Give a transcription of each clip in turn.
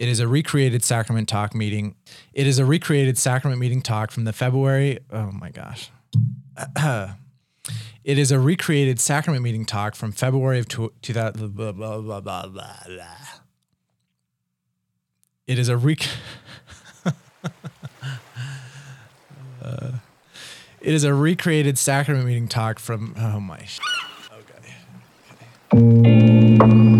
It is a recreated sacrament talk meeting. It is a recreated sacrament meeting talk from the February. Oh my gosh. it is a recreated sacrament meeting talk from February of 2000. Blah, blah, blah, blah, blah, blah. It is a it is a recreated sacrament meeting talk from. Oh my. Okay. okay. Welcome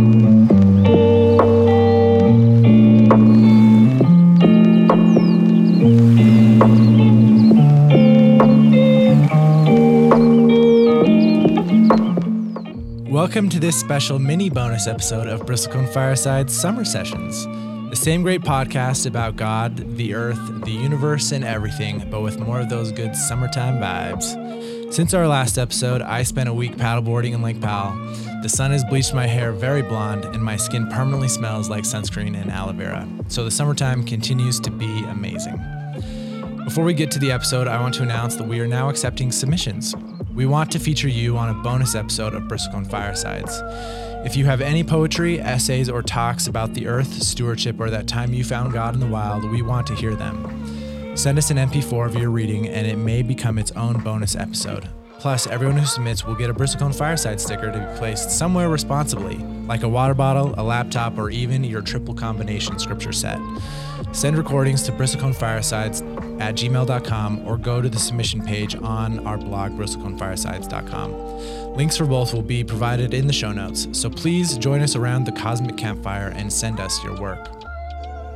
to this special mini bonus episode of Bristlecone Fireside's Summer Sessions, the same great podcast about God, the earth, the universe, and everything, but with more of those good summertime vibes. Since our last episode, I spent a week paddleboarding in Lake Powell. The sun has bleached my hair very blonde, and my skin permanently smells like sunscreen and aloe vera. So the summertime continues to be amazing. Before we get to the episode, I want to announce that we are now accepting submissions. We want to feature you on a bonus episode of Bristlecone Firesides. If you have any poetry, essays, or talks about the earth, stewardship, or that time you found God in the wild, we want to hear them. Send us an MP4 of your reading, and it may become its own bonus episode. Plus, everyone who submits will get a Bristlecone Fireside sticker to be placed somewhere responsibly, like a water bottle, a laptop, or even your triple combination scripture set. Send recordings to bristleconefiresides at gmail.com or go to the submission page on our blog, bristleconefiresides.com. Links for both will be provided in the show notes, so please join us around the cosmic campfire and send us your work.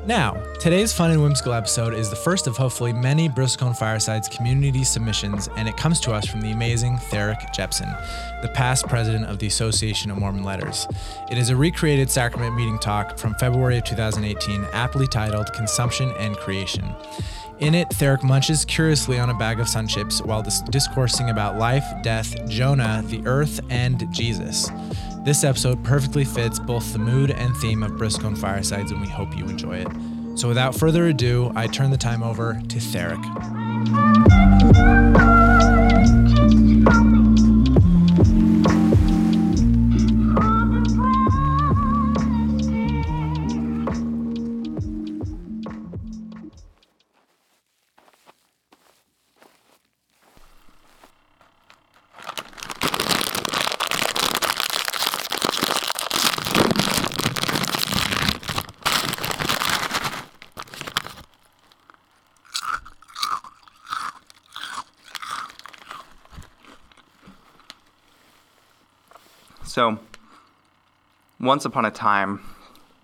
Now, today's fun and whimsical episode is the first of hopefully many Bristlecone Firesides community submissions, and it comes to us from the amazing Theric Jepson, the past president of the Association of Mormon Letters. It is a recreated sacrament meeting talk from February of 2018, aptly titled Consumption and Creation. In it, Theric munches curiously on a bag of sun chips while dis- discoursing about life, death, Jonah, the earth, and Jesus. This episode perfectly fits both the mood and theme of Bristlecone Firesides, and we hope you enjoy it. So, without further ado, I turn the time over to Theric. So, once upon a time,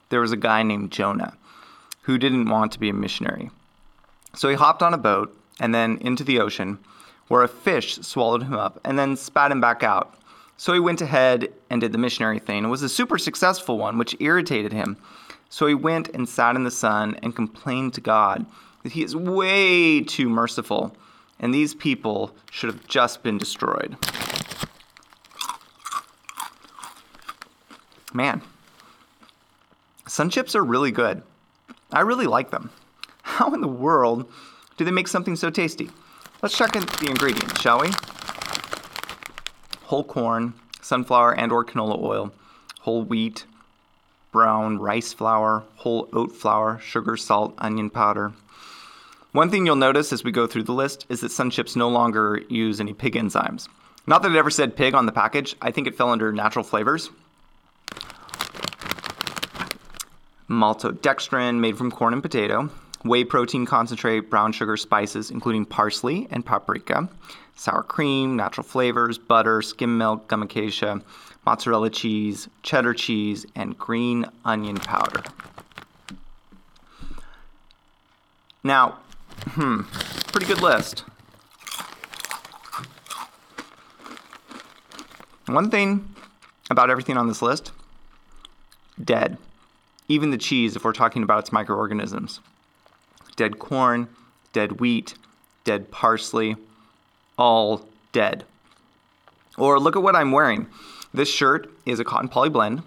there was a guy named Jonah who didn't want to be a missionary. So he hopped on a boat and then into the ocean, where a fish swallowed him up and then spat him back out. So he went ahead and did the missionary thing. It was a super successful one, which irritated him. So he went and sat in the sun and complained to God that he is way too merciful and these people should have just been destroyed. Man, sun chips are really good. I really like them. How in the world do they make something so tasty? Let's check in the ingredients, shall we? Whole corn, sunflower and or canola oil, whole wheat, brown rice flour, whole oat flour, sugar, salt, onion powder. One thing you'll notice as we go through the list is that Sun Chips no longer use any pig enzymes. Not that it ever said pig on the package, I think it fell under natural flavors. Maltodextrin made from corn and potato, whey protein concentrate, brown sugar, spices, including parsley and paprika, sour cream, natural flavors, butter, skim milk, gum acacia, mozzarella cheese, cheddar cheese, and green onion powder. Now, hmm, pretty good list. One thing about everything on this list dead even the cheese if we're talking about its microorganisms. Dead corn, dead wheat, dead parsley, all dead. Or look at what I'm wearing. This shirt is a cotton poly blend.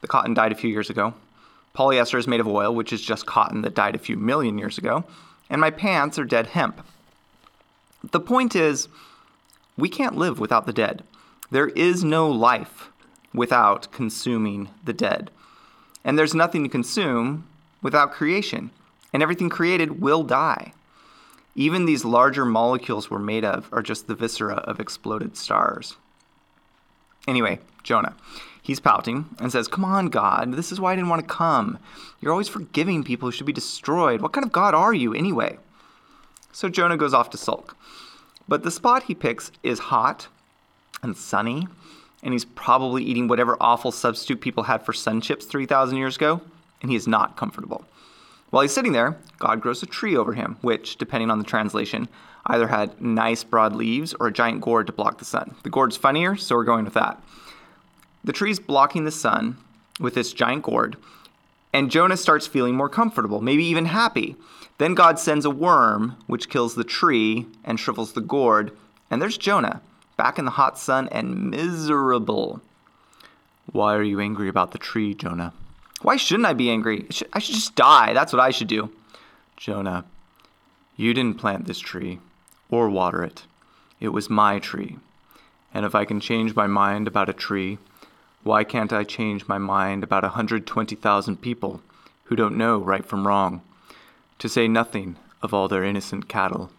The cotton died a few years ago. Polyester is made of oil, which is just cotton that died a few million years ago. And my pants are dead hemp. The point is, we can't live without the dead. There is no life without consuming the dead. And there's nothing to consume without creation, and everything created will die. Even these larger molecules we're made of are just the viscera of exploded stars. Anyway, Jonah. He's pouting and says, Come on, God, this is why I didn't want to come. You're always forgiving people who should be destroyed. What kind of God are you, anyway? So Jonah goes off to sulk. But the spot he picks is hot and sunny, and he's probably eating whatever awful substitute people had for sun chips 3,000 years ago, and he is not comfortable. While he's sitting there, God grows a tree over him, which, depending on the translation, either had nice broad leaves or a giant gourd to block the sun. The gourd's funnier, so we're going with that. The tree's blocking the sun with this giant gourd, and Jonah starts feeling more comfortable, maybe even happy. Then God sends a worm, which kills the tree and shrivels the gourd, and there's Jonah, back in the hot sun and miserable. Why are you angry about the tree, Jonah? Why shouldn't I be angry? I should just die. That's what I should do. Jonah, you didn't plant this tree or water it. It was my tree. And if I can change my mind about a tree, why can't I change my mind about 120,000 people who don't know right from wrong, to say nothing of all their innocent cattle?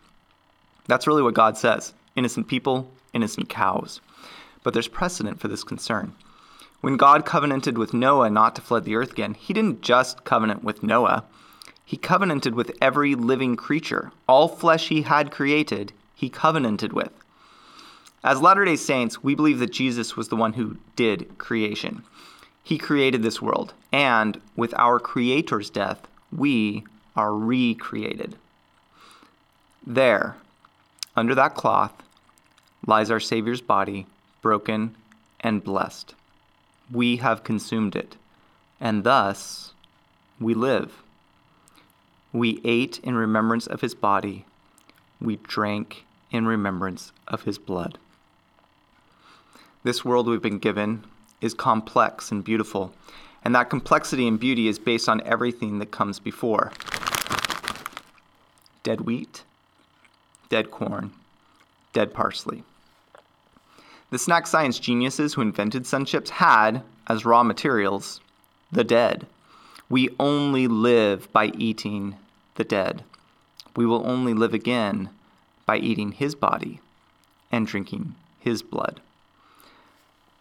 That's really what God says innocent people, innocent cows. But there's precedent for this concern. When God covenanted with Noah not to flood the earth again, he didn't just covenant with Noah, he covenanted with every living creature. All flesh he had created, he covenanted with. As Latter day Saints, we believe that Jesus was the one who did creation. He created this world, and with our Creator's death, we are recreated. There, under that cloth, lies our Savior's body, broken and blessed we have consumed it, and thus we live. We ate in remembrance of his body, we drank in remembrance of his blood. This world we've been given is complex and beautiful, and that complexity and beauty is based on everything that comes before dead wheat, dead corn, dead parsley. The snack science geniuses who invented sun chips had, as raw materials, the dead. We only live by eating the dead. We will only live again by eating his body and drinking his blood.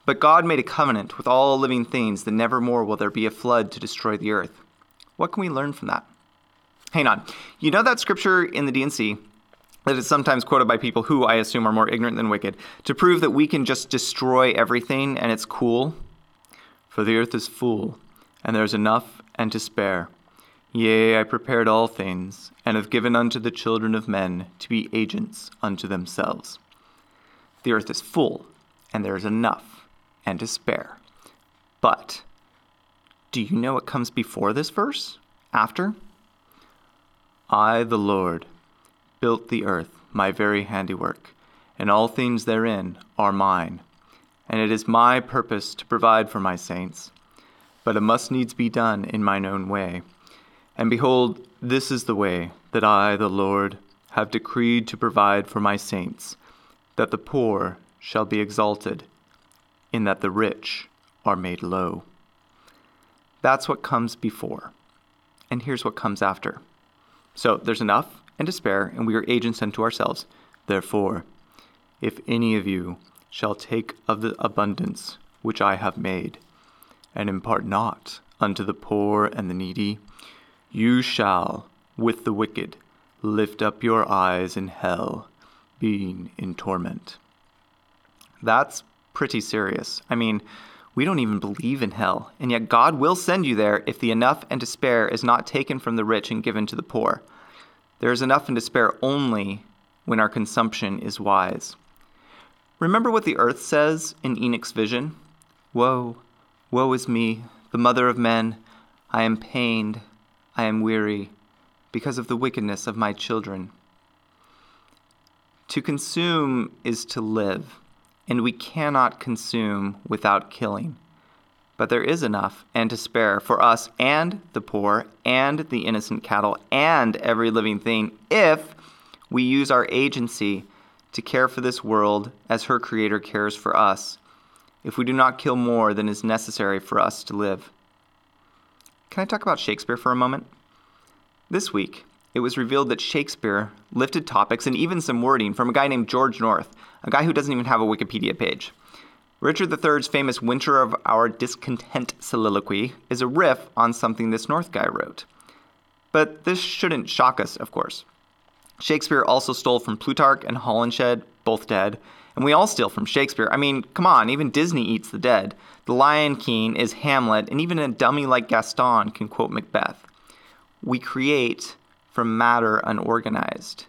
But God made a covenant with all living things that never more will there be a flood to destroy the earth. What can we learn from that? Hang on. You know that scripture in the D&C that is sometimes quoted by people who I assume are more ignorant than wicked, to prove that we can just destroy everything and it's cool. For the earth is full, and there is enough and to spare. Yea, I prepared all things, and have given unto the children of men to be agents unto themselves. The earth is full, and there is enough and to spare. But, do you know what comes before this verse? After? I, the Lord, built the earth, my very handiwork, and all things therein are mine. And it is my purpose to provide for my saints. But it must needs be done in mine own way. And behold, this is the way that I, the Lord, have decreed to provide for my saints, that the poor shall be exalted, in that the rich are made low. That's what comes before. And here's what comes after. So there's enough and despair, and we are agents unto ourselves. Therefore, if any of you shall take of the abundance which I have made, and impart not unto the poor and the needy, you shall, with the wicked, lift up your eyes in hell, being in torment. That's pretty serious. I mean, we don't even believe in hell, and yet God will send you there if the enough and spare is not taken from the rich and given to the poor. There is enough and to spare only when our consumption is wise. Remember what the earth says in Enoch's vision? Woe, woe is me, the mother of men. I am pained, I am weary, because of the wickedness of my children. To consume is to live, and we cannot consume without killing but there is enough and to spare for us and the poor and the innocent cattle and every living thing if we use our agency to care for this world as her creator cares for us if we do not kill more than is necessary for us to live. Can I talk about Shakespeare for a moment? This week, it was revealed that Shakespeare lifted topics and even some wording from a guy named George North, a guy who doesn't even have a Wikipedia page. Richard III's famous Winter of Our Discontent soliloquy is a riff on something this North guy wrote. But this shouldn't shock us, of course. Shakespeare also stole from Plutarch and Holinshed, both dead, and we all steal from Shakespeare. I mean, come on, even Disney eats the dead. The Lion King is Hamlet, and even a dummy like Gaston can quote Macbeth. We create from matter unorganized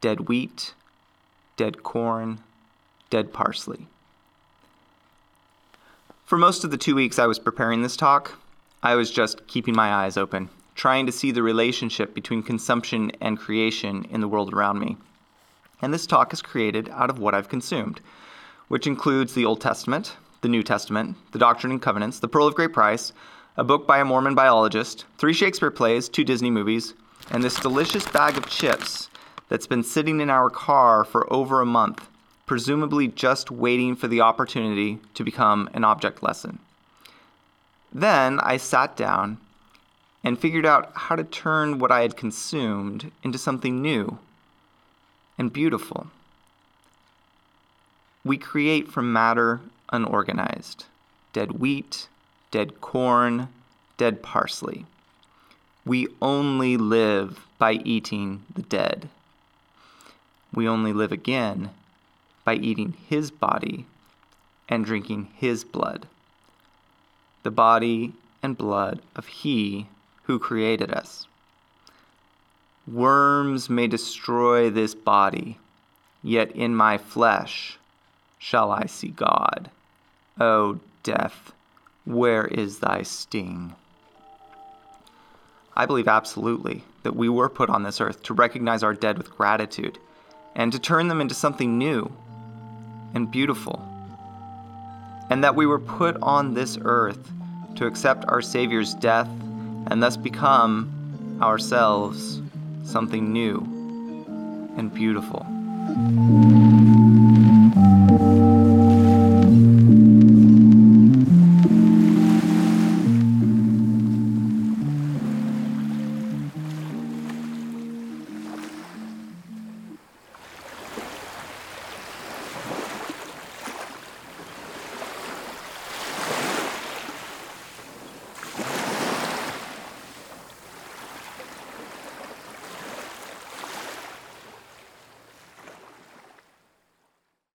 dead wheat, dead corn, dead parsley. For most of the two weeks I was preparing this talk, I was just keeping my eyes open, trying to see the relationship between consumption and creation in the world around me. And this talk is created out of what I've consumed, which includes the Old Testament, the New Testament, the Doctrine and Covenants, the Pearl of Great Price, a book by a Mormon biologist, three Shakespeare plays, two Disney movies, and this delicious bag of chips that's been sitting in our car for over a month presumably just waiting for the opportunity to become an object lesson. Then I sat down and figured out how to turn what I had consumed into something new and beautiful. We create from matter unorganized dead wheat, dead corn, dead parsley. We only live by eating the dead. We only live again by eating his body and drinking his blood, the body and blood of he who created us. Worms may destroy this body, yet in my flesh shall I see God. O death, where is thy sting? I believe absolutely that we were put on this earth to recognize our dead with gratitude and to turn them into something new and beautiful, and that we were put on this earth to accept our Savior's death and thus become ourselves something new and beautiful.